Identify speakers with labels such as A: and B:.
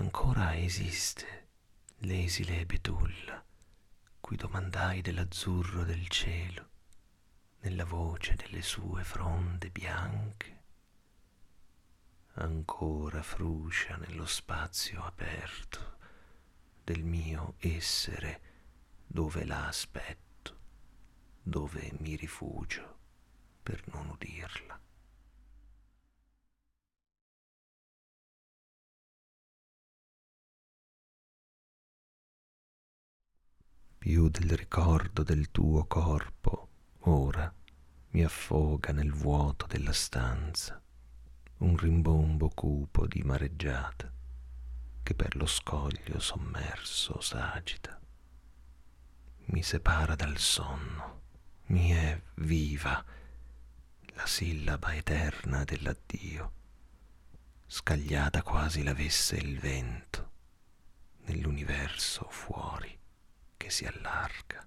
A: ancora esiste l'esile betulla cui domandai dell'azzurro del cielo nella voce delle sue fronde bianche ancora fruscia nello spazio aperto del mio essere dove la aspetto, dove mi rifugio per non udirla. Più del ricordo del tuo corpo, ora mi affoga nel vuoto della stanza un rimbombo cupo di mareggiata che per lo scoglio sommerso s'agita. Mi separa dal sonno, mi è viva la sillaba eterna dell'addio, scagliata quasi l'avesse il vento nell'universo fuori si allarga.